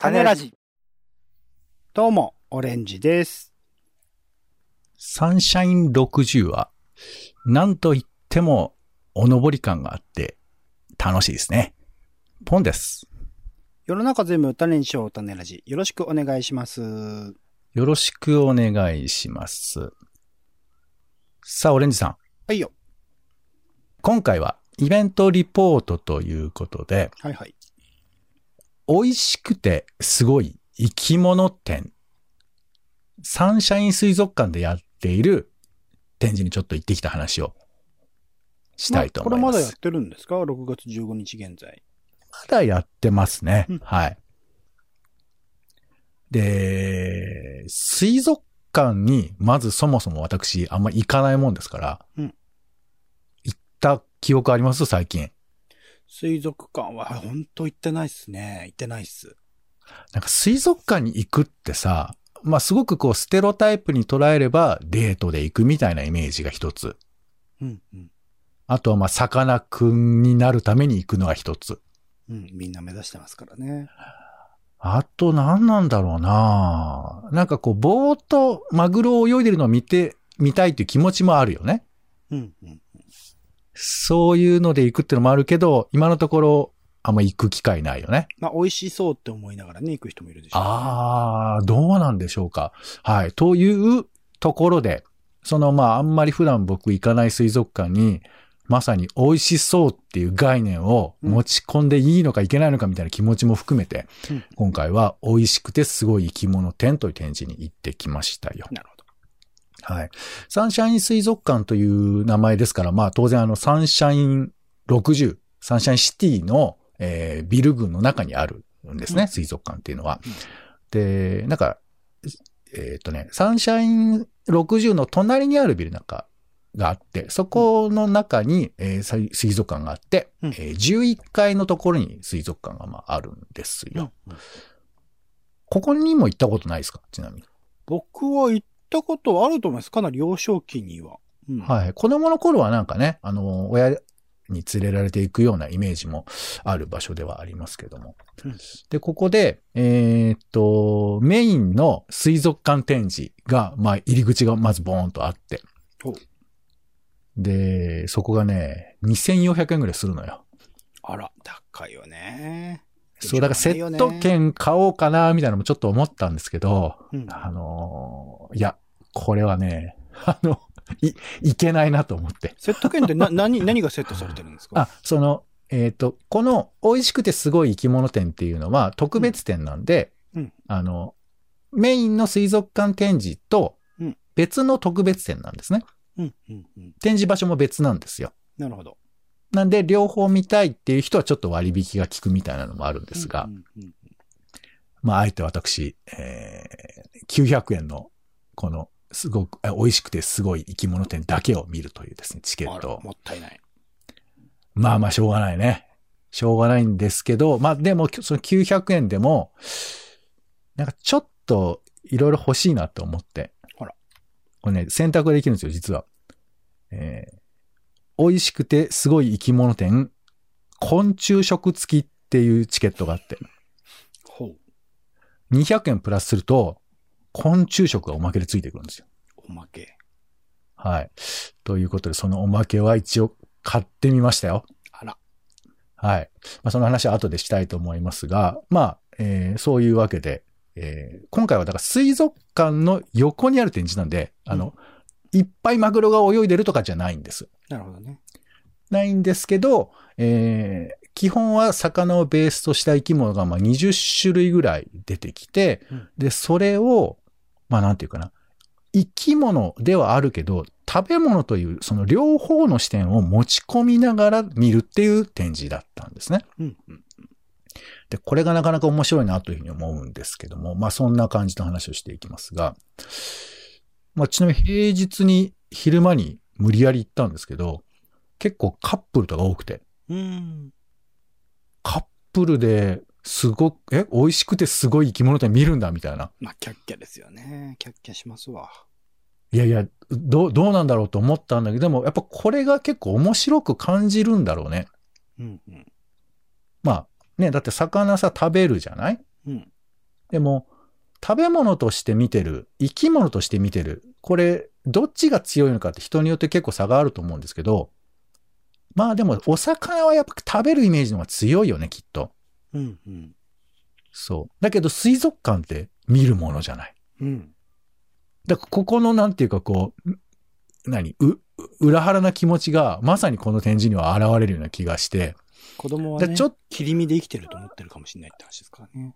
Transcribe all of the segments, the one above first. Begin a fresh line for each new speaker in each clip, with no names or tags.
種ラジ。どうも、オレンジです。
サンシャイン60は、なんといっても、お登り感があって、楽しいですね。ポンです。
世の中全部種にしよう、種ラジ。よろしくお願いします。
よろしくお願いします。さあ、オレンジさん。
はいよ。
今回は、イベントリポートということで、
はいはい。
美味しくてすごい生き物展。サンシャイン水族館でやっている展示にちょっと行ってきた話をしたいと思います。
これまだやってるんですか ?6 月15日現在。
まだやってますね。
うん
はい。で、水族館にまずそもそも私あんま行かないもんですから、
うん
行った記憶あります？最近。
水族館は本当行ってないっすね。行ってないっす。
なんか水族館に行くってさ、まあすごくこうステロタイプに捉えればデートで行くみたいなイメージが一つ。
うんうん。
あとはまあさかなクンになるために行くのが一つ。
うん、みんな目指してますからね。
あと何なんだろうななんかこうぼーっとマグロを泳いでるのを見てみたいっていう気持ちもあるよね。
うんうん。
そういうので行くってのもあるけど、今のところあんま行く機会ないよね。
まあ、美味しそうって思いながらね、行く人もいるでしょう、ね。
ああ、どうなんでしょうか。はい。というところで、そのまああんまり普段僕行かない水族館に、まさに美味しそうっていう概念を持ち込んでいいのかいけないのかみたいな気持ちも含めて、
うん
今回は美味しくてすごい生き物展という展示に行ってきましたよ。
なるほど。
はい。サンシャイン水族館という名前ですから、まあ当然あのサンシャイン60、サンシャインシティの、えービル群の中にあるんですね、
うん
水族館っていうのは。
うん
で、なんか、えーっとね、サンシャイン60の隣にあるビルなんかがあって、そこの中に、えー水水族館があって、
うん
えー11階のところに水族館がまああるんですよ。ここにも行ったことないですか？ちなみに。
僕は行ったことはあると思います。かなり幼少期には。うん、
はい。子供の頃はなんかね、あの、親に連れられていくようなイメージもある場所ではありますけども。
うん
で、ここで、えーっと、メインの水族館展示が、まあ、入り口がまずボーンとあって。で、そこがね、2400円ぐらいするのよ。
あら、高いよね。
そう、だからセット券買おうかな、みたいなのもちょっと思ったんですけど、
うん
あのーいや、これはね、あの、い、いけないなと思って。
セット券ってな、何、何がセットされてるんですか？
あ、その、えっ、と、この美味しくてすごい生き物展っていうのは特別展なんで、
うんうん
あの、メインの水族館展示と
うん
別の特別展なんですね。
うん、うん、うん。
展示場所も別なんですよ。
なるほど。
なんで、両方見たいっていう人はちょっと割引が効くみたいなのもあるんですが、まあ、あえて私、えー900円の、この、すごく、あ美味しくてすごい生き物展だけを見るというですね、チケットを
もったいない。
まあまあ、しょうがないね。しょうがないんですけど、まあでも、その900円でも、なんかちょっといろいろ欲しいなと思って。
あら。
これね、選択ができるんですよ、実は。えー美味しくてすごい生き物展、昆虫食付きっていうチケットがあって、
ほう。
200円プラスすると、昆虫食がおまけでついてくるんですよ。
おまけ。
はい。ということで、そのおまけは一応買ってみましたよ。
あら。
はい。まあ、その話は後でしたいと思いますが、まあ、えーそういうわけで、えー今回はだから水族館の横にある展示なんで、あの、いっぱいマグロが泳いでるとかじゃないんです。
なるほどね。
ないんですけど、えー基本は魚をベースとした生き物がまあ20種類ぐらい出てきて、
うん
で、それを、まあなんていうかな、生き物ではあるけど、食べ物というその両方の視点を持ち込みながら見るっていう展示だったんですね。
うん、うん。
で、これがなかなか面白いなというふうに思うんですけども、まあそんな感じの話をしていきますが、まあちなみに平日に昼間に無理やり行ったんですけど、結構カップルとか多くて、
うん。
カップルですごく、え、美味しくてすごい生き物って見るんだみたいな。
まあ、キャッキャですよね。キャッキャしますわ。
いやいや、どう、どうなんだろうと思ったんだけど、でもやっぱこれが結構面白く感じるんだろうね。
うん、うん。
まあね、だって魚さ食べるじゃない？
うん。
でも、食べ物として見てる、生き物として見てる、これ、どっちが強いのかって人によって結構差があると思うんですけど、まあでも、お魚はやっぱ食べるイメージの方が強いよね、きっと。
うんうん。
そう。だけど、水族館って見るものじゃない。
うん。
だから、ここのなんていうかこう、ん何う、う裏腹な気持ちが、まさにこの展示には現れるような気がして、
子供はね、
でちょっ
切り身で生きてると思ってるかもしれないって話ですからね。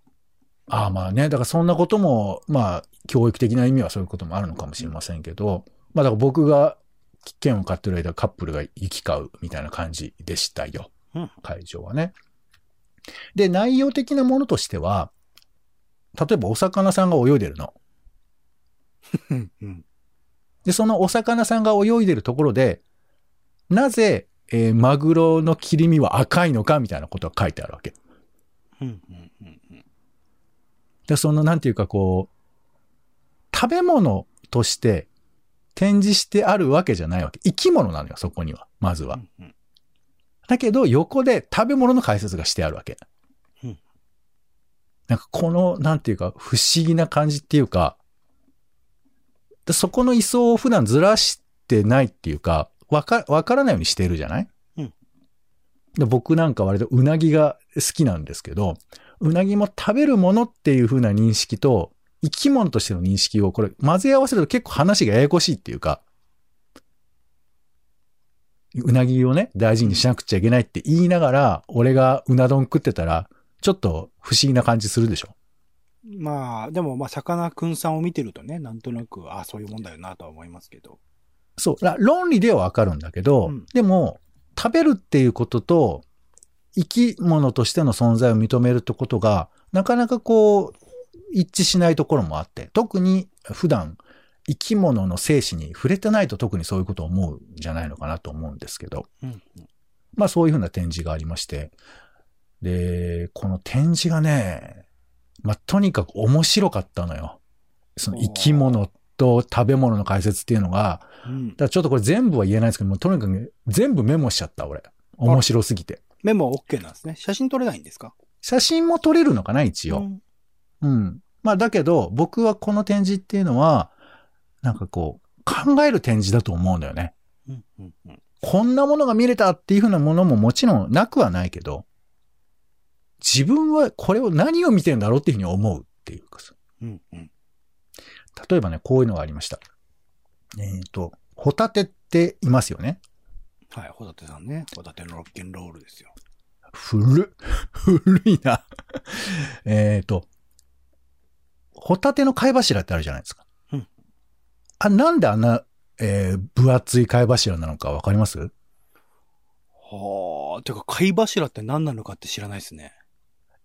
ああまあね、だからそんなことも、まあ、教育的な意味はそういうこともあるのかもしれませんけど、まあだから僕が券を買ってる間カップルが行き交うみたいな感じでしたよ。
うん
会場はね。で、内容的なものとしては、例えばお魚さんが泳いでるの。で、そのお魚さんが泳いでるところで、なぜ、えーマグロの切り身は赤いのかみたいなことが書いてあるわけ。
うんうんうんうん。
で、その、なんていうかこう、食べ物として展示してあるわけじゃないわけ。生き物なのよ、そこには。まずは。
うんうん
だけど、横で食べ物の解説がしてあるわけ。
うん
なんか、この、なんていうか、不思議な感じっていうか、でそこの位相を普段ずらしてないっていうか、わか、わからないようにしてるじゃない？
うん
で僕なんか割とうなぎが好きなんですけど、うなぎも食べるものっていう風な認識と、生き物としての認識をこれ混ぜ合わせると結構話がややこしいっていうか、うなぎをね、大事にしなくちゃいけないって言いながら、俺がうな丼食ってたら、ちょっと不思議な感じするでしょ？
まあ、でも、まあ、さかなクンさんを見てるとね、なんとなく、ああ、そういうもんだよなとは思いますけど。
そう。ら論理ではわかるんだけど、
うん
でも、食べるっていうことと、生き物としての存在を認めるってことが、なかなかこう、一致しないところもあって、特に普段、生き物の生死に触れてないと特にそういうことを思うんじゃないのかなと思うんですけど、
うんうん。
まあそういうふうな展示がありまして、で、この展示がね、まあとにかく面白かったのよ。その生き物と食べ物の解説っていうのが、
うん
だ。からちょっとこれ全部は言えないですけども、とにかくね全部メモしちゃった、俺。面白すぎて。
メモは OK なんですね。写真撮れないんですか？
写真も撮れるのかな、一応。
うん
うん。まあだけど、僕はこの展示っていうのは、なんかこう、考える展示だと思うんだよね。
うんうんうん。
こんなものが見れたっていうふうなものももちろんなくはないけど、自分はこれを何を見てるんだろうっていうふうに思うっていうかさ。
うんうん。
例えばね、こういうのがありました。えっ、と、ホタテっていますよね。
はい、ホタテさんね。ホタテのロッケンロールですよ。
古っ。古いな。えっと、ホタテの貝柱ってあるじゃないですか。
うん
あ、なんであんな、えー分厚い貝柱なのかわかります？
はあ、てか貝柱って何なのかって知らないですね。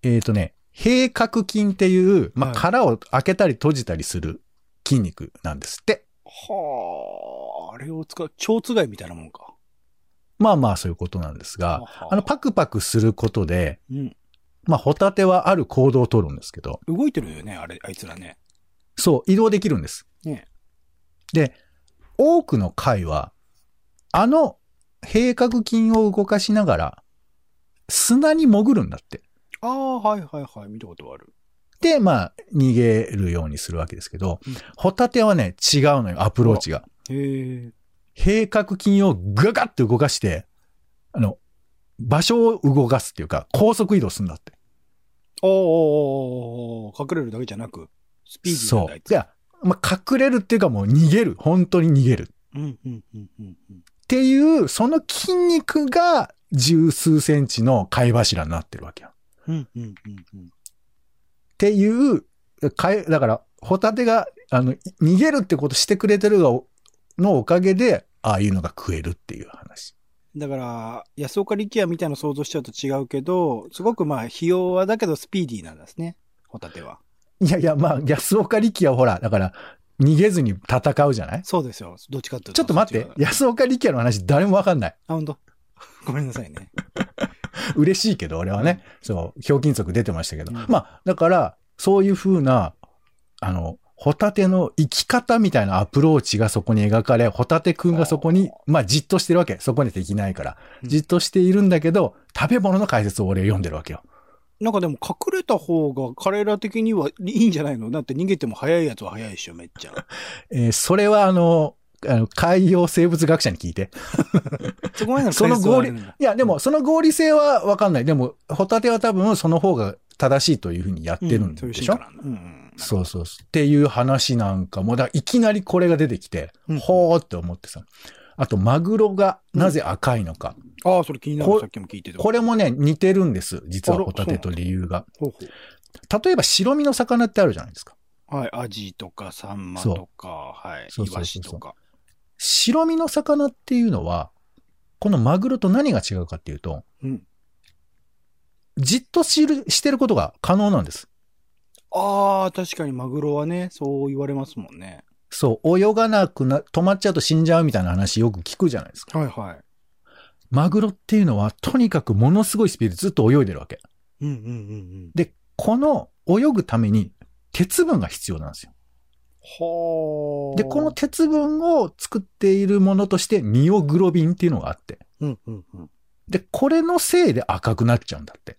えっ、とね、閉角筋っていう、まあ、
はい
殻を開けたり閉じたりする筋肉なんですって。
はあ、あれを使う、蝶つがいみたいなもんか。
まあまあそういうことなんですが、あの、パクパクすることで、
うん。
まあ、ホタテはある行動を取るんですけど、
動いてるよね、あれ、あいつらね。
そう、移動できるんです。
ね
で、多くの貝は、あの閉角筋を動かしながら、砂に潜るんだって。
ああ、はいはいはい、見たことある。
で、まあ、逃げるようにするわけですけど、
うん
ホタテはね、違うのよ、アプローチが。
へえ。
閉角筋をガガッと動かして、あの、場所を動かすっていうか、高速移動するんだって。
おーおーおー隠れるだけじゃなく、スピーディー
そう
だあい。つ
いや、まあ、隠れるっていうかもう逃げる。本当に逃げる。っ
うんうんうんうんうん。
ていう、その筋肉が十数センチの貝柱になってるわけよ。
うんうんうんうん。
っていう、貝だから、ホタテが、あの、い逃げるってことしてくれてるののおかげで、ああいうのが食えるっていう話。
だから、安岡力也みたいなの想像しちゃうと違うけど、すごくまあ、費用はだけどスピーディーなんですね。ホタテは。
いやいや、まあ、安岡力也はほら、だから、逃げずに戦うじゃない？
そうですよ。どっちかっていうと。
ちょっと待って安岡力也の話誰もわかんない。
あ、本当？ごめんなさいね。
嬉しいけど、俺はね、そう、ひょうきん族出てましたけど。
うん
まあ、だから、そういう風な、あの、ホタテの生き方みたいなアプローチがそこに描かれ、ホタテくんがそこに、まあ、じっとしてるわけ。そこにできないから。
うん
じっとしているんだけど、食べ物の解説を俺読んでるわけよ。
なんかでも隠れた方が彼ら的にはいいんじゃないの？だって逃げても早いやつは早いでしょ、めっちゃ。
えーそれはあの、あの、海洋生物学者に聞いて。
そこまでの
その合理、いや、でも、その合理性はわかんない。でも、ホタテは多分その方が正しいというふうにやってるんでしょ、
進化なんだ。うんうん。
そうそうそう。っていう話なんかも、だいきなりこれが出てきて、
うん
ほーって思ってさ。あと、マグロがなぜ赤いのか。
ああ、それ気になる。
こ
さっきも聞いてた。
これもね、似てるんです。実はホタテと理由が。
ほうほ
例えば白身の魚ってあるじゃないですか。
う。はい。アジとかサンマとか、はい。イワシとか。
白身の魚っていうのは、このマグロと何が違うかっていうと、
うん。
じっとしるしてることが可能なんです。
ああ、確かにマグロはね、そう言われますもんね。
そう、泳がなくな、止まっちゃうと死んじゃうみたいな話よく聞くじゃないですか。
はいはい。
マグロっていうのは、とにかくものすごいスピードでずっと泳いでるわけ。
うんうんうんうん。
で、この泳ぐために鉄分が必要なんですよ。
はあ。
で、この、鉄分を作っているものとしてミオグロビンっていうのがあって。
うんうんうん。
で、これのせいで赤くなっちゃうんだって。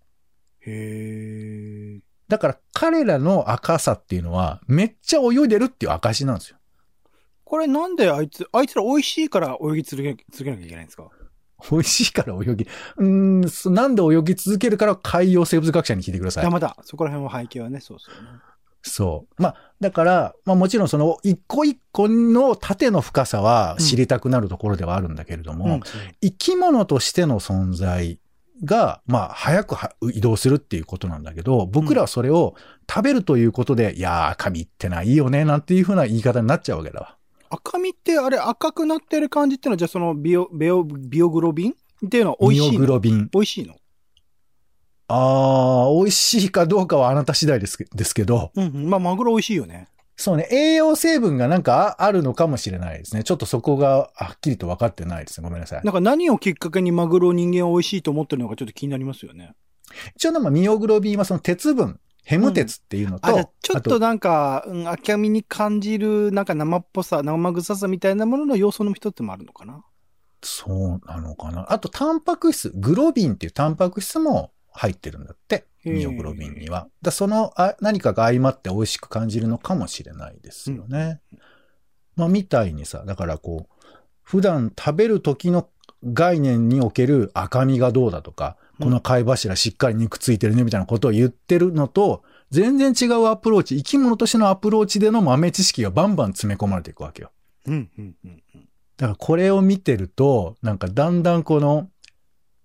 へえ。
だから彼らの赤さっていうのは、めっちゃ泳いでるっていう証なんですよ。
これなんであいつ、あいつら美味しいから泳ぎ続け、続けなきゃいけないんですか？
美味しいから泳ぎ。うーんそ、なんで泳ぎ続けるから海洋生物学者に聞いてください。
いや、まだ、そこら辺は背景はね、そうそうね。
そう。まあ、だから、まあもちろんその一個一個の縦の深さは知りたくなるところではあるんだけれども、
うん
生き物としての存在が、まあ、早くは移動するっていうことなんだけど、僕らはそれを食べるということで、いやー、赤身ってないいよね、なんていうふうな言い方になっちゃうわけだわ。
赤身ってあれ赤くなってる感じってのは、じゃあそのビオ、ビオ、ビオグロビン？っていうのは美味し
ミオグ
いの
ロビン。
美味しいの？
あー、美味しいかどうかはあなた次第ですけですけど、
うんうん。まあ、マグロ美味しいよね。
そうね、栄養成分がなんかああるのかもしれないですね。ちょっとそこがはっきりと分かってないですね。ごめんなさい。
なんか何をきっかけにマグロを人間は美味しいと思ってるのかちょっと気になりますよね。
一応でもミオグロビンはその鉄分、ヘム鉄っていうのと、
あ、じゃあちょっと
あ
なんか、うん、赤身に感じる、なんか生っぽさ、生臭さみたいなものの要素の一つもあるのかな？
そうなのかな。あと、タンパク質、グロビンっていうタンパク質も入ってるんだって。ミオグロビンには。だそのあ何かが相まって美味しく感じるのかもしれないですよね。まあ、みたいにさ、だからこう、普段食べる時の概念における赤身がどうだとか、
うん
この貝柱しっかり肉ついてるねみたいなことを言ってるのと、全然違うアプローチ、生き物としてのアプローチでの豆知識がバンバン詰め込まれていくわけよ。
うん、うん、うん。うん
だからこれを見てると、なんかだんだんこの、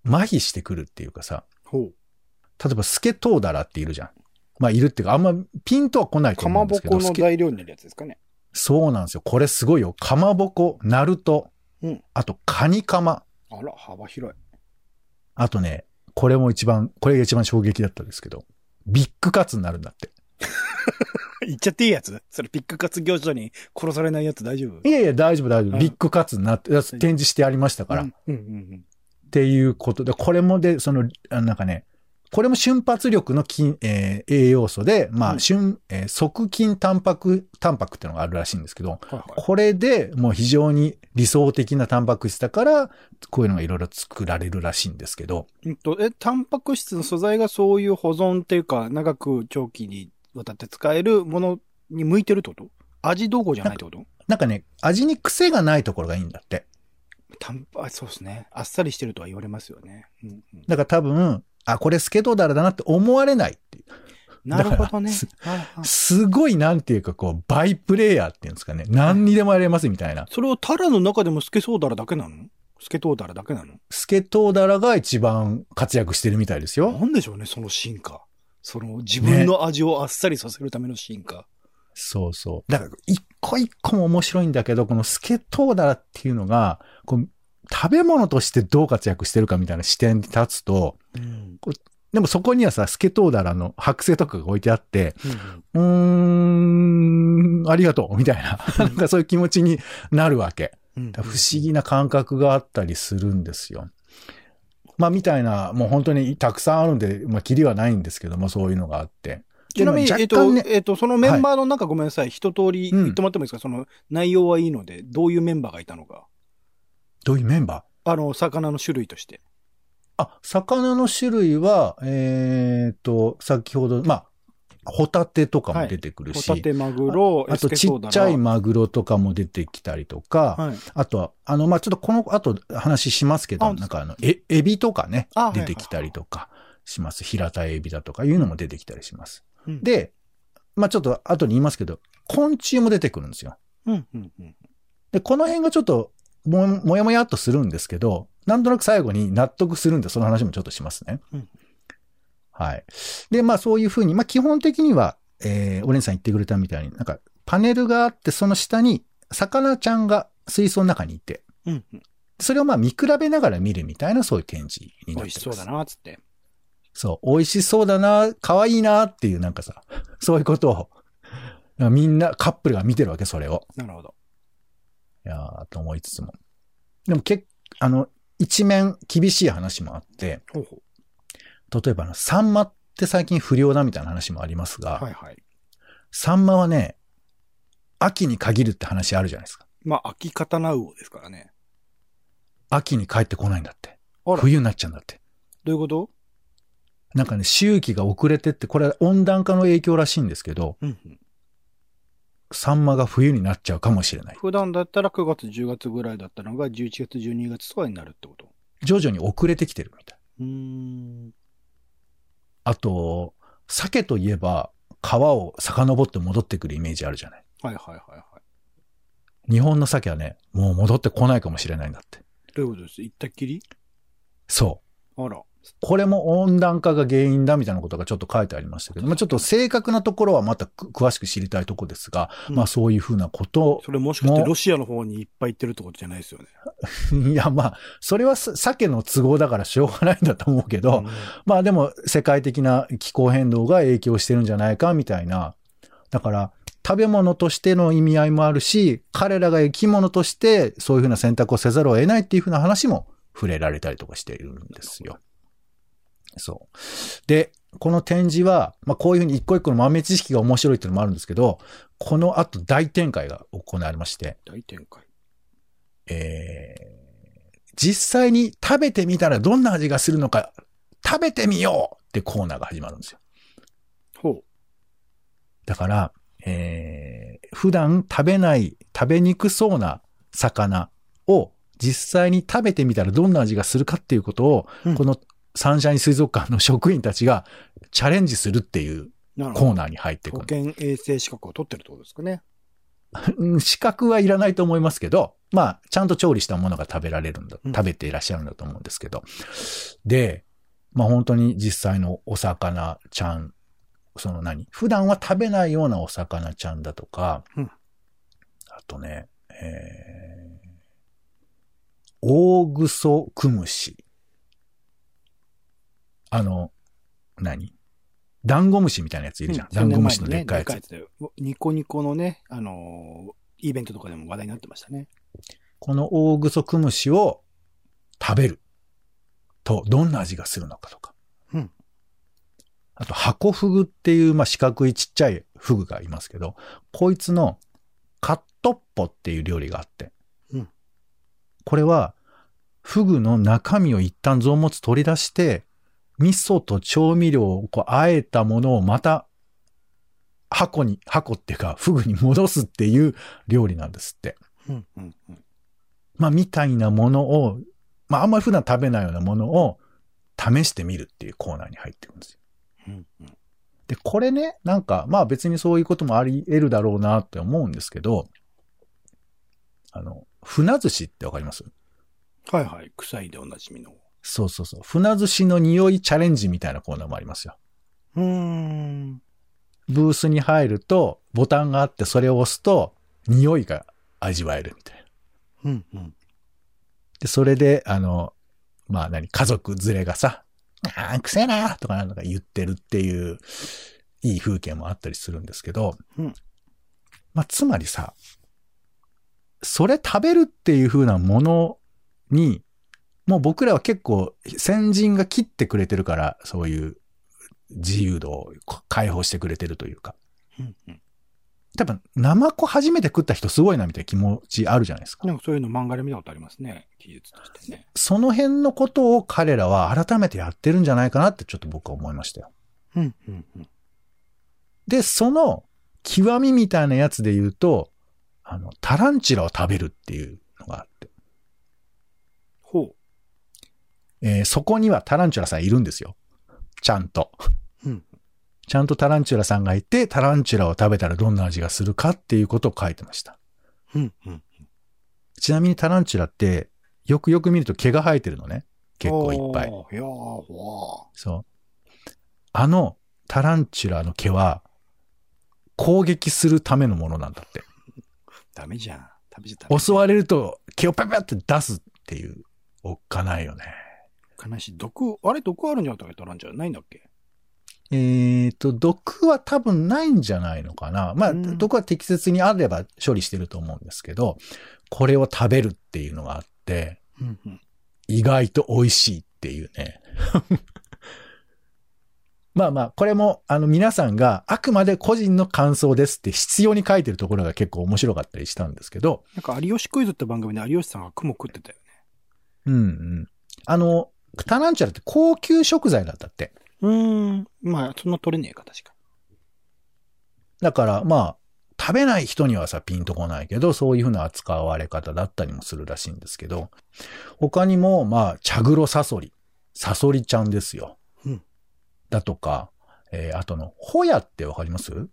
麻痺してくるっていうかさ。例えばスケトウダラっているじゃん。まあいるっていうか、あんまピンとは来ないと
かまぼ
思うんですけど。
この
スケ
材料になるやつですかね。
そうなんですよ。これすごいよ。かまぼこ、ナルト、
うん
あとカニカマ、
あら、幅広い。
あとね、これも一番、これが一番衝撃だったんですけど、ビッグカツになるんだって。
言っちゃっていいやつ？それピックカツ業者に殺されないやつ大丈夫？
いやいや、大丈夫大丈夫。
うん
ビッグカツになって、展示してありましたから。っ
うん、うん、うん
ていうことで、これもで、その、あなんかね、これも瞬発力の筋、えー栄養素で、まあ、
うん
瞬、えー側筋タンパク、タンパクっていうのがあるらしいんですけど、
はいはい。
これでもう非常に理想的なタンパク質だから、こういうのがいろいろ作られるらしいんですけど、
うんと、え、タンパク質の素材がそういう保存っていうか、長く長期にわたって使えるものに向いてるってこと？味どうこうじゃないってこと？
なんかね、味に癖がないところがいいんだって。
タンパ、そうですね。あっさりしてるとは言われますよね。うんうん、
だから多分、あ、これスケトウダラだなって思われないっていう。
なるほどね
だか。
はいはい
すごいなんていうかこう、バイプレイヤーっていうんですかね。何にでもやれますみたいな。
それをタラの中でもスケソウダラだけなの？スケトウダラだけなの？
スケトウダラが一番活躍してるみたいですよ。
なんでしょうね、その進化。その自分の味をあっさりさせるための進化。
そうそう。だから、一個一個も面白いんだけど、このスケトウダラっていうのが、こう食べ物としてどう活躍してるかみたいな視点に立つと、
うん
でもそこにはさ、スケトウダラの剥製とかが置いてあって、
うん
うーん、ありがとう、みたいな、なんかそういう気持ちになるわけ。
うん
不思議な感覚があったりするんですよ。まあ、みたいな、もう本当にたくさんあるんで、まあ、キリはないんですけども、そういうのがあって。
ちなみに、えっと、えっと、そのメンバーの中、ごめんなさい、一通り
うん
言ってもらってもいいですか、その内容はいいので、どういうメンバーがいたのか。
どういうメンバ
あの、魚の種類として。
あ、魚の種類は、えっ、と、先ほど、まあ、ホタテとかも出てくるし、
ホタテ、マグロ、
あとちっちゃい
マ
マグロとかも出てきたりとか、
はい。
あとは、あの、まあ、ちょっとこの後話しますけど、
あ
なんかあの、え、エビとかね
あ、
出てきたりとかします。平たいエビだとかいうのも出てきたりします。
うん、
で、まあ、ちょっと後に言いますけど、昆虫も出てくるんですよ。
うん、うん、うん。
で、この辺がちょっと、も、もやもやっとするんですけど、なんとなく最後に納得するんで、その話もちょっとしますね。
うん
はい。で、まあそういうふうに、まあ基本的には、えー、オレンジさん言ってくれたみたいに、なんか、パネルがあって、その下に、魚ちゃんが水槽の中にいて、
うん、うん。
それをまあ見比べながら見るみたいな、そういう展示になってます。
美味しそうだ。な、つって。
そう、美味しそうだな、可愛いなっていうなんかさ、そういうことを、みんな、カップルが見てるわけ、それを。
なるほど。
いやー、と思いつつも。でも結あの、一面厳しい話もあって、
ほうほ
例えばあの、サンマって最近不良だみたいな話もありますが、
う。はい、はい。
サンマはね、秋に限るって話あるじゃないですか。
まあ、秋刀魚ですからね。
秋に帰ってこないんだって。冬になっちゃうんだって。
ういうこと？
なんかね、周期が遅れてって、これは温暖化の影響らしいんですけど、
うん、うん。
サンマが冬になっちゃうかもしれない。
普段だったら9月、10月ぐらいだったのが11月、12月とかになるってこと？
徐々に遅れてきてるみたい。
うーん。
あと、鮭といえば、川を遡って戻ってくるイメージあるじゃない。
はいはいはいはい。
日本の鮭はね、もう戻ってこないかもしれないんだって。
どういうことです？行ったっきり？
そう。
あら。
これも温暖化が原因だみたいなことがちょっと書いてありましたけど、まあちょっと正確なところはまたく詳しく知りたいところですが、
うん
まあそういうふうなこと
それもしかしてロシアの方にいっぱい行ってるってことじゃないですよね。
を、いやまあ、それはさ鮭の都合だからしょうがないんだと思うけど、
うん
まあでも世界的な気候変動が影響してるんじゃないかみたいな。だから、食べ物としての意味合いもあるし、彼らが生き物としてそういうふうな選択をせざるを得ないっていうふうな話も触れられたりとかしているんですよ。そう。で、この展示は、まあこういうふうに一個一個の豆知識が面白いっていうのもあるんですけど、この後大展開が行われまして、
大展開。
えー、実際に食べてみたらどんな味がするのか食べてみようってコーナーが始まるんですよ。
ほ
だから、えー、普段食べない、食べにくそうな魚を実際に食べてみたらどんな味がするかっていうことを、
うん
このサンシャイン水族館の職員たちがチャレンジするっていう。コーナーに入ってく
保
る。
健衛生資格を取ってるってことですかね。
う ん資格はいらないと思いますけど、まあ、ちゃんと調理したものが食べられるんだ、
うん
食べていらっしゃるんだと思うんですけど。で、まあ本当に実際のお魚ちゃん、その何普段は食べないようなお魚ちゃんだとか、
うん
あとね、えー、大グソクムシ。あの、何？ダンゴムシみたいなやついるじゃん。
うん
ダンゴムシのでっかいやつ。
ねニコニコのね、あのーイベントとかでも話題になってましたね。
この大グソクムシを食べるとどんな味がするのかとか。
うん
あと、ハコフグっていう、まあ、四角いちっちゃいフグがいますけど、こいつのカットッポっていう料理があって。
うん
これは、フグの中身を一旦臓物取り出して、味噌と調味料をこう、あえたものをまた、箱に、箱っていうか、フグに戻すっていう料理なんですって。
うん、うん、うん。
まあ、みたいなものを、まあ、あんまり普段食べないようなものを試してみるっていうコーナーに入ってるんですよ。
うん、うん。
で、これね、なんか、まあ別にそういうこともあり得るだろうなって思うんですけど、あの、船寿司ってわかります？
はいはい。臭いでおなじみの。
そうそうそう。船寿司の匂いチャレンジみたいなコーナーもありますよ。
うーん。
ブースに入ると、ボタンがあって、それを押すと、匂いが味わえるみたいな。
うん、うん。
で、それで、あの、まあ何、家族連れがさ、あー、くせえなとかなんか言ってるっていう、いい風景もあったりするんですけど、
うん
まあ、つまりさ、それ食べるっていう風なものに、もう僕らは結構先人が切ってくれてるから、そういう自由度を解放してくれてるというか。
うん、うん。
多分、ナマコ初めて食った人すごいなみたいな気持ちあるじゃないですか。
なんかそういうの漫画で見たことありますね。技術としてね。
その辺のことを彼らは改めてやってるんじゃないかなってちょっと僕は思いましたよ。
うん、うん、うん。
で、その極みみたいなやつで言うと、あの、タランチュラを食べるっていうのがあって、
ほ
えーそこにはタランチュラさんいるんですよ。ちゃんと。
う。うん。
ちゃんとタランチュラさんがいて、タランチュラを食べたらどんな味がするかっていうことを書いてました。
うん、うん。
ちなみにタランチュラって、よくよく見ると毛が生えてるのね。結構いっぱい。
い
そう。あのタランチュラの毛は、攻撃するためのものなんだって。
ーダメじゃん。ゃ。
襲われると毛をパパって出すっていう、おっかないよね。
悲しい。毒、あれ毒あるんじゃなかったっけトランチュラないんだっけ？
えっ、と、毒は多分ないんじゃないのかな。まあ、
うん
毒は適切にあれば処理してると思うんですけど、これを食べるっていうのがあって、
うん、うん。
意外と美味しいっていうね。まあまあ、これも、あの、皆さんがあくまで個人の感想ですって必要に書いてるところが結構面白かったりしたんですけど、
なんか、有吉クイズって番組で有吉さんが雲食ってたよね。
うんうん。あの、タランチュラって高級食材だったって。
うーん。まあ、そんな取れねえか、確か
だから、まあ、食べない人にはさ、ピンとこないけど、そういうふうな扱われ方だったりもするらしいんですけど、他にも、まあ、茶黒サソリ、サソリちゃんですよ。
うん
だとか、えーあとの、ホヤってわかります？
はい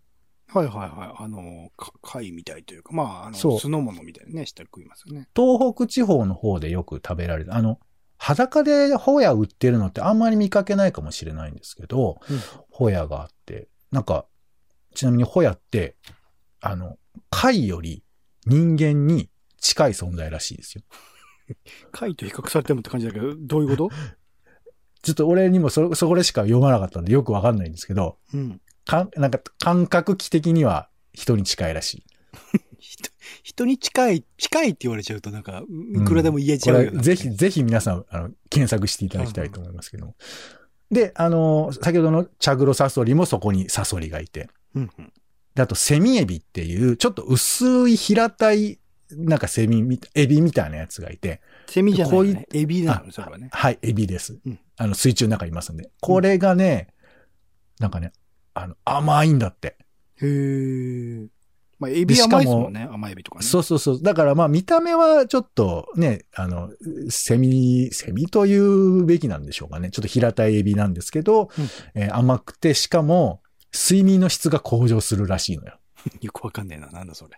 はいはい。あの、か貝みたいというか、まあ、あの、酢の物みたいにね、して食いますよね。
東北地方の方でよく食べられる。あの、裸でホヤ売ってるのってあんまり見かけないかもしれないんですけど、ホヤがあって、なんか、ちなみにホヤって、あの、貝より人間に近い存在らしいですよ。
貝と比較されてもって感じだけど、どういうこと？
ちょっと俺にもそ、そこでしか読まなかったんでよくわかんないんですけど、
うん。
かんなんか感覚器的には人に近いらしい。
人人に近い、近いって言われちゃうとなんか、いくらでも言えちゃうよな、
これぜひ、ぜひ皆さん、あの、検索していただきたいと思いますけども。で、あの、先ほどの茶黒サソリもそこにサソリがいて、
うんうん。
であと、セミエビっていう、ちょっと薄い平たい、なんかセミみた、エビみたいなやつがいて、
セミじゃない、
こういう
ね。エビなの、それはね。
はい、エビです。
うん
あの、水中の中にいますんで。これがね、なんかね、あの、甘いんだって。
へえ。まあ、エビ甘いですもんね。甘エビとかね。
そうそうそう。だからまあ見た目はちょっとね、あの、セミ、セミというべきなんでしょうかね。ちょっと平たいエビなんですけど、
うん
えー甘くて、しかも睡眠の質が向上するらしいのよ。
よくわかんねえな。なんだそれ。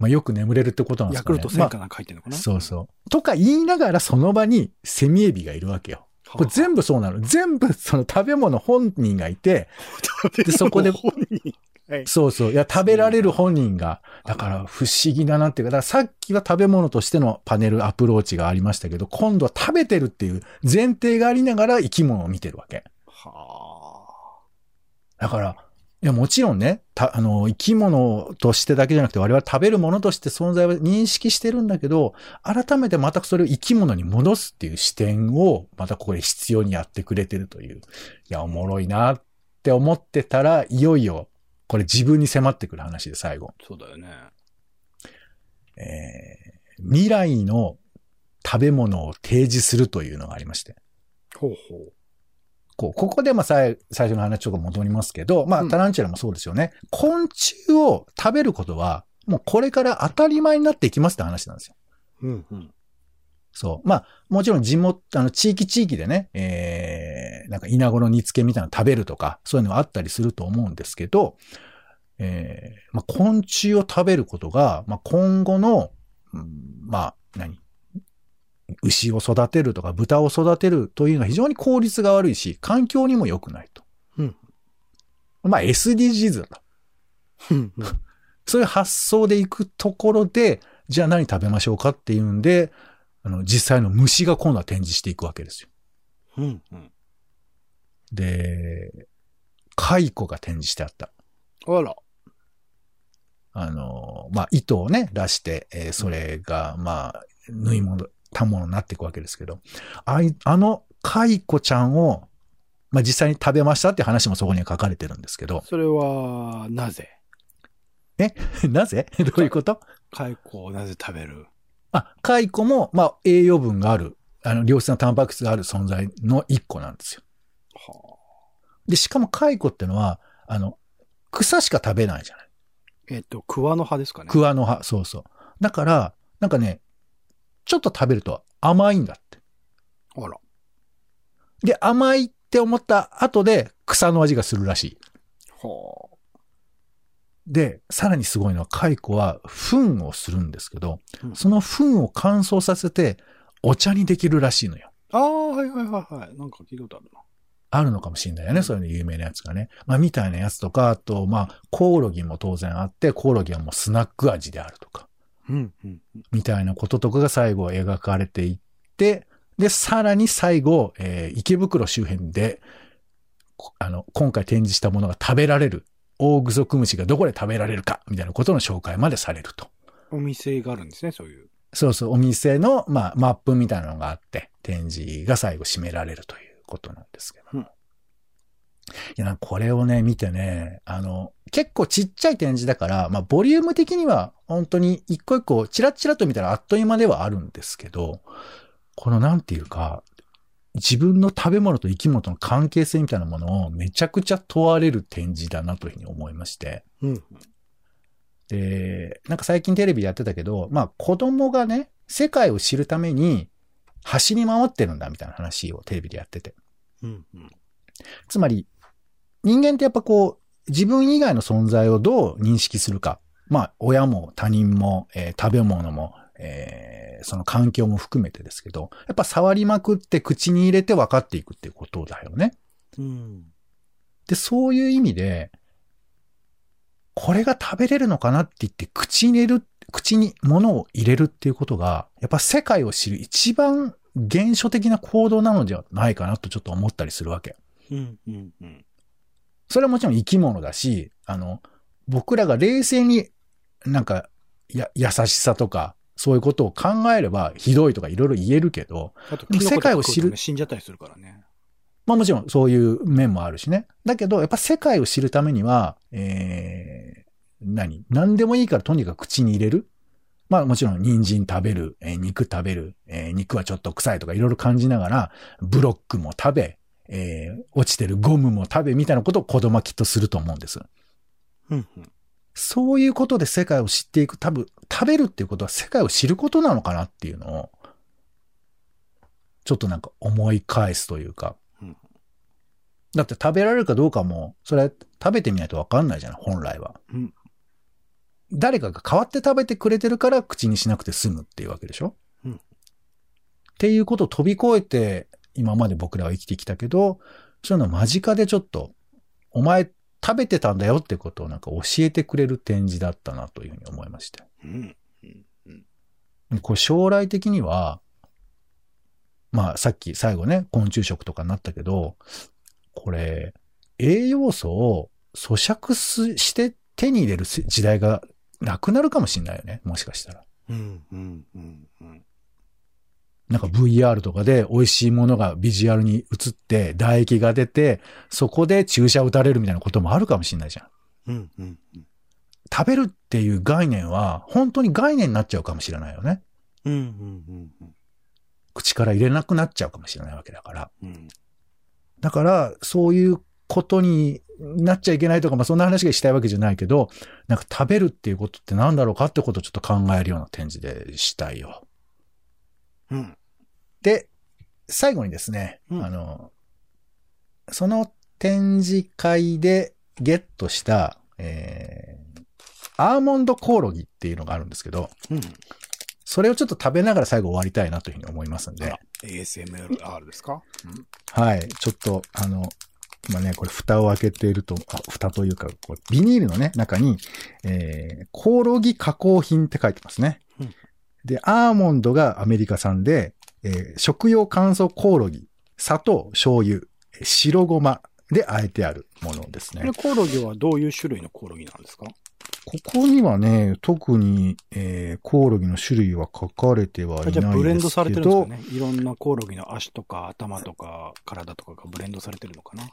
まあよく眠れるってことなんです
ヤ
かね。
クルト1000かなんか入ってんのかな、
まあそうそう。とか言いながらその場にセミエビがいるわけよ。
はあ
これ全部そうなの。全部その食べ物本人がいて、でそこで
本人。はい。
そうそう。いや、食べられる本人が、だから不思議だなっていうか、だからさっきは食べ物としてのパネルアプローチがありましたけど、今度は食べてるっていう前提がありながら生き物を見てるわけ。
は
だから、いや、もちろんね、た、あの、生き物としてだけじゃなくて我々食べるものとして存在は認識してるんだけど、改めてまたそれを生き物に戻すっていう視点を、またここで必要にやってくれてるという。いや、おもろいなって思ってたら、いよいよ、これ自分に迫ってくる話で最後。
あ。そうだよね。
えー未来の食べ物を提示するというのがありまして。
ほうほう。
こう、ここでまあ最最初の話ちょっと戻りますけど、まあ
うん
タランチュラもそうですよね。昆虫を食べることは、もうこれから当たり前になっていきますって話なんですよ。
うんうん。
そう。まあ、もちろん地元、あの、地域地域でね、えー、なんか稲子の煮付けみたいなの食べるとか、そういうのがあったりすると思うんですけど、えー、まあ、昆虫を食べることが、まあ、今後の、うんまあ、何？牛を育てるとか豚を育てるというのは非常に効率が悪いし、環境にも良くないと。
うん
まあ、SDGs だと。
うんうん。
そういう発想でいくところで、じゃあ何食べましょうかっていうんで、あの、実際の虫が今度は展示していくわけですよ。
うんうん。
で、蚕が展示してあった。
あら。
あの、まあ、糸をね、出して、えーそれが、まあ、縫い物、たものになっていくわけですけど、あい、あの蚕ちゃんを、まあ、実際に食べましたって話もそこには書かれてるんですけど、
それは、なぜ？
なぜ？どういうこと？
蚕をなぜ食べる？
あ、蚕も、まあ、栄養分がある、あの、良質なタンパク質がある存在の一個なんですよ。
は
で、しかも蚕ってのは、あの、草しか食べないじゃない。
えっ、と、桑の葉ですかね。
桑の葉、そうそう。だから、なんかね、ちょっと食べると甘いんだって。
あら。
で、甘いって思った後で草の味がするらしい。
は
で、さらにすごいのは、蚕は糞をするんですけど、
うん
その糞を乾燥させてお茶にできるらしいのよ。
あ。ああ、はいはいはいはい。なんか聞いたことあるな。
あるのかもしれないよね。そういうの有名なやつがね。まあ、みたいなやつとか、あと、まあ、コオロギも当然あって、コオロギはもうスナック味であるとか、
うん、うん。
みたいなこととかが最後描かれていって、で、さらに最後、えー池袋周辺で、こあの、今回展示したものが食べられる、オオグソクムシがどこで食べられるか、みたいなことの紹介までされると。
お店があるんですね、そういう。
そうそう、お店の、まあ、マップみたいなのがあって、展示が最後締められるということなんですけども。
うん
いや、これをね、見てね、あの、結構ちっちゃい展示だから、まあ、ボリューム的には、本当に一個一個、チラッチラと見たらあっという間ではあるんですけど、このなんていうか、自分の食べ物と生き物との関係性みたいなものをめちゃくちゃ問われる展示だなというふうに思いまして。
うん。
で、なんか最近テレビでやってたけど、まあ子供がね、世界を知るために走り回ってるんだみたいな話をテレビでやってて。
うん、うん。
つまり、人間ってやっぱこう、自分以外の存在をどう認識するか。まあ、親も他人も、えー食べ物も、えーその環境も含めてですけど、やっぱ触りまくって口に入れて分かっていくっていうことだよね。
うん。
で、そういう意味で、これが食べれるのかなって言って、口に入れる、口に物を入れるっていうことが、やっぱ世界を知る一番原初的な行動なのではないかなとちょっと思ったりするわけ。
うん、うん、うん。
それはもちろん生き物だし、あの、僕らが冷静になんか、や、優しさとか、そういうことを考えれば、ひどいとかいろいろ言えるけど、世界を知る
死んじゃったりするからね。
まあもちろんそういう面もあるしね。だけど、やっぱ世界を知るためには、えー、何？何でもいいからとにかく口に入れる。まあもちろん人参食べる、えー肉食べる、えー肉はちょっと臭いとかいろいろ感じながら、ブロックも食べ、えー落ちてるゴムも食べみたいなことを子供はきっとすると思うんです。
うん、うん。
そういうことで世界を知っていく、多分、食べるっていうことは世界を知ることなのかなっていうのを、ちょっとなんか思い返すというか
うん。
だって食べられるかどうかも、それは食べてみないとわかんないじゃない、本来は。
うん
誰かが代わって食べてくれてるから口にしなくて済むっていうわけでしょ
うん
っていうことを飛び越えて、今まで僕らは生きてきたけど、そういうのを間近でちょっと、お前食べてたんだよってことをなんか教えてくれる展示だったなというふうに思いまして。
うん。うんうん。
これ将来的には、まあさっき最後ね、昆虫食とかになったけど、これ、栄養素を咀嚼すして手に入れる時代がなくなるかもしれないよね。もしかしたら。
うん、うん、うん、うん。
なんか VR とかで美味しいものがビジュアルに映って唾液が出て、そこで注射打たれるみたいなこともあるかもしれないじゃん。
うん、うん、うん。
食べるっていう概念は本当に概念になっちゃうかもしれないよね。
うん、うん、うん
口から入れなくなっちゃうかもしれないわけだから。
うん。うん。
だから、そういうことになっちゃいけないとか、まあそんな話がしたいわけじゃないけど、なんか食べるっていうことって何だろうかってことをちょっと考えるような展示でしたいよ。
うん。
で、最後にですね、
うん
あの、その展示会でゲットした、えー、アーモンドコオロギっていうのがあるんですけど、
うん。
それをちょっと食べながら最後終わりたいなというふうに思いますんで
ASMR ですか？
はい。ちょっと、あの、今ね、これ蓋を開けていると、あ、蓋というか、こうビニールのね、中に、えー、コオロギ加工品って書いてますね。
うん
で、アーモンドがアメリカ産で、えー食用乾燥コオロギ、砂糖、醤油、白ごまで和えてあるものですね
これ。コオロギはどういう種類のコオロギなんですか？
ここにはね、特に、えー、コオロギの種類は書かれてはいないんですけど。
じゃあブレンドされてるんですかね？いろんなコオロギの足とか頭とか体とかがブレンドされてるのかな？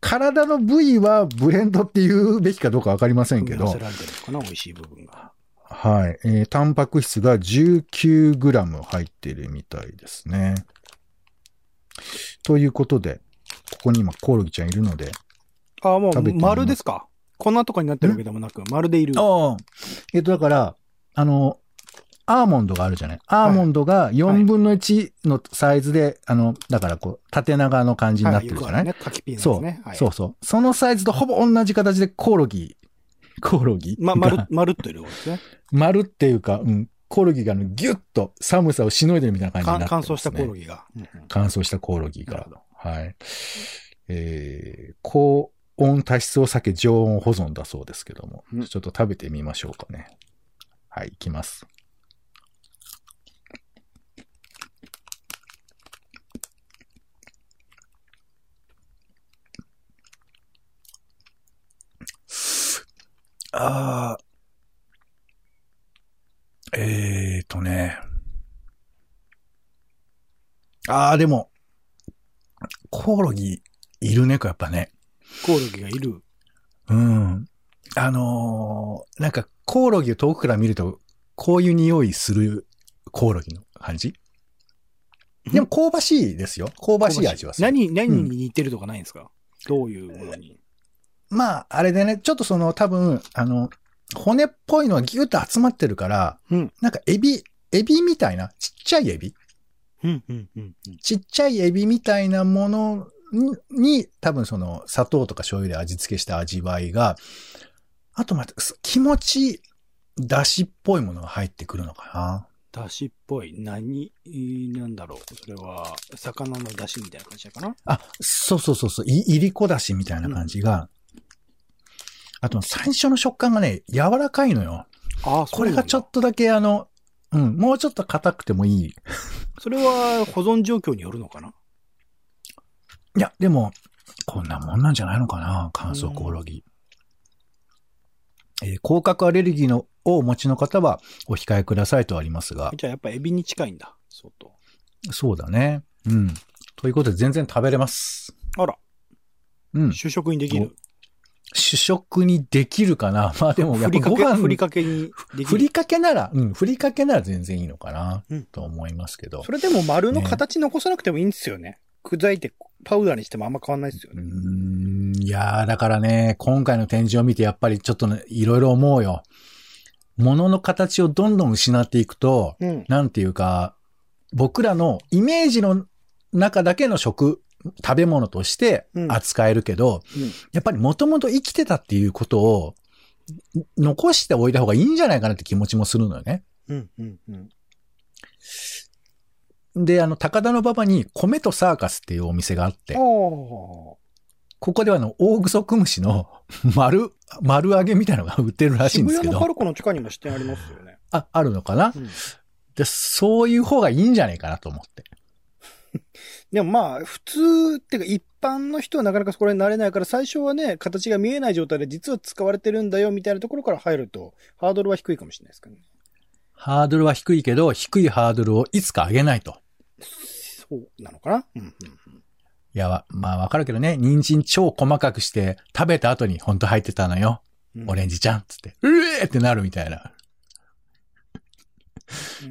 体の部位はブレンドっていうべきかどうかわかりませんけど
組み合わせ、られてるのかな、美味しい部分が。
はい。えー、タンパク質が 19g 入っているみたいですね。ということで、ここに今コオロギちゃんいるので。
ああ、もう丸ですか？粉とかになってるわけでもなく、丸でいる。
ああ。えっ、と、だから、あの、アーモンドがあるじゃない？アーモンドが4分の1のサイズで、あの、だからこう、縦長の感じになってるじゃない、
ね、柿ピーの
そう。
はい
そうそう。そのサイズとほぼ同じ形でコオロギ、コオロギ
ま、
が
丸、丸っといるわけですね。
丸っていうか、うん、コオロギがギュッと寒さをしのいでるみたいな感じになってます、ね。
か乾燥したコオロギが。うんうん
乾燥したコオロギが。はい。えー、高温多湿を避け常温保存だそうですけども、
うん
ちょっと食べてみましょうかね。はい、いきます。あー。えーとね。あー、でも、コオロギいるね、やっぱね。
コオロギがいる。
うん。あのーなんか、コオロギを遠くから見ると、こういう匂いするコオロギの感じ？でも香ばしいですよ。香ばしい味はする。
何、何に似てるとかないんですか、どういうものに？
まあ、あれでね、ちょっとその多分、あの、骨っぽいのがギュッと集まってるから、
うん
なんかエビ、エビみたいな、ちっちゃいエビ？
うん、うん、うん。うん
ちっちゃいエビみたいなものに、に多分その砂糖とか醤油で味付けした味わいが、あとまたす気持ち、だしっぽいものが入ってくるのかな。
だしっぽい。何、えーなんだろう。それは、魚のだしみたいな感じかな？
あ、そうそうそうそう、い、いりこだしみたいな感じが。あと最初の食感がね、柔らかいのよ。
ああ、
これがちょ
と。
っとだけあの、うん、もうちょっと硬くてもいい。
それは保存状況によるのかな？い
や、でも、こんなもんなんじゃないのかな？乾燥コオロギ。えー甲殻アレルギーのをお持ちの方はお控えくださいとありますが、
じゃあやっぱエビに近いんだ。相当。
そうだね。うん。ということで全然食べれます。
あら、
うん。
主食にできる。
主食にできるかな？まあでもやっぱご飯
ふりかけにできる。
ふりかけなら、うん、ふりかけなら全然いいのかな、
うん
と思いますけど。
それでも丸の形残さなくてもいいんですよね。砕いてパウダーにしてもあんま変わんないですよ
う
ね。
ーん、いやー、だからね、今回の展示を見てやっぱりちょっとね、いろいろ思うよ。物の形をどんどん失っていくと、
うん。
なんていうか、僕らのイメージの中だけの食、食べ物として扱えるけど、
うん
やっぱりもともと生きてたっていうことを、残しておいた方がいいんじゃないかなって気持ちもするのよね。
うん。うん。うん。
で、あの、高田の馬場に米とサーカスっていうお店があって、
お
ここではあの、大グソクムシの 丸、丸揚げみたいなのが売ってるらしいんですけど
渋谷のパ、ルコの地下にも支店ありますよね。
あ、あるのかな？
うん
で、そういう方がいいんじゃないかなと思って。
でもまあ、普通っていうか一般の人はなかなかそこに慣れないから、最初はね、形が見えない状態で実は使われてるんだよみたいなところから入ると、ハードルは低いかもしれないですけどね。
ハードルは低いけど、低いハードルをいつか上げないと。
そうなのかな？うんうんうん。
いや、わまあわかるけどね、人参超細かくして、食べた後に本当入ってたのよ。
うん
オレンジちゃんつって、うえーってなるみたいな
うん。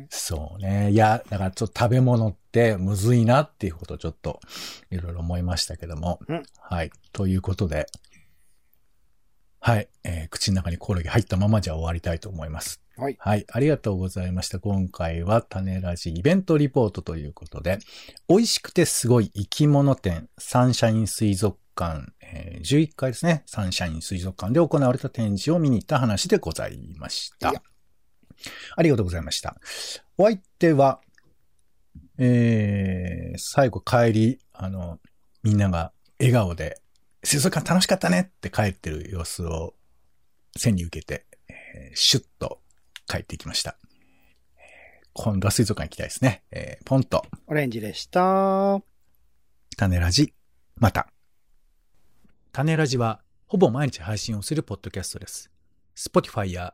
そうね。いや、だからちょっと食べ物ってむずいなっていうことをちょっといろいろ思いましたけども。
うん
はい。ということで、はい、えー口の中にコオロギ入ったままじゃ終わりたいと思います。
はい。
はい。ありがとうございました。今回は種ラジイベントリポートということで、美味しくてすごい生き物展、サンシャイン水族館、えー11回ですね。サンシャイン水族館で行われた展示を見に行った話でございました。ありがとうございました。お相手は、えー、最後帰り、あの、みんなが笑顔で、水族館楽しかったねって帰ってる様子を背に受けて、えーシュッと帰っていきました。えー今度は水族館行きたいですね。えーポンと、
オレンジでした。
種ラジ、また。種ラジは、ほぼ毎日配信をするポッドキャストです。Spotify や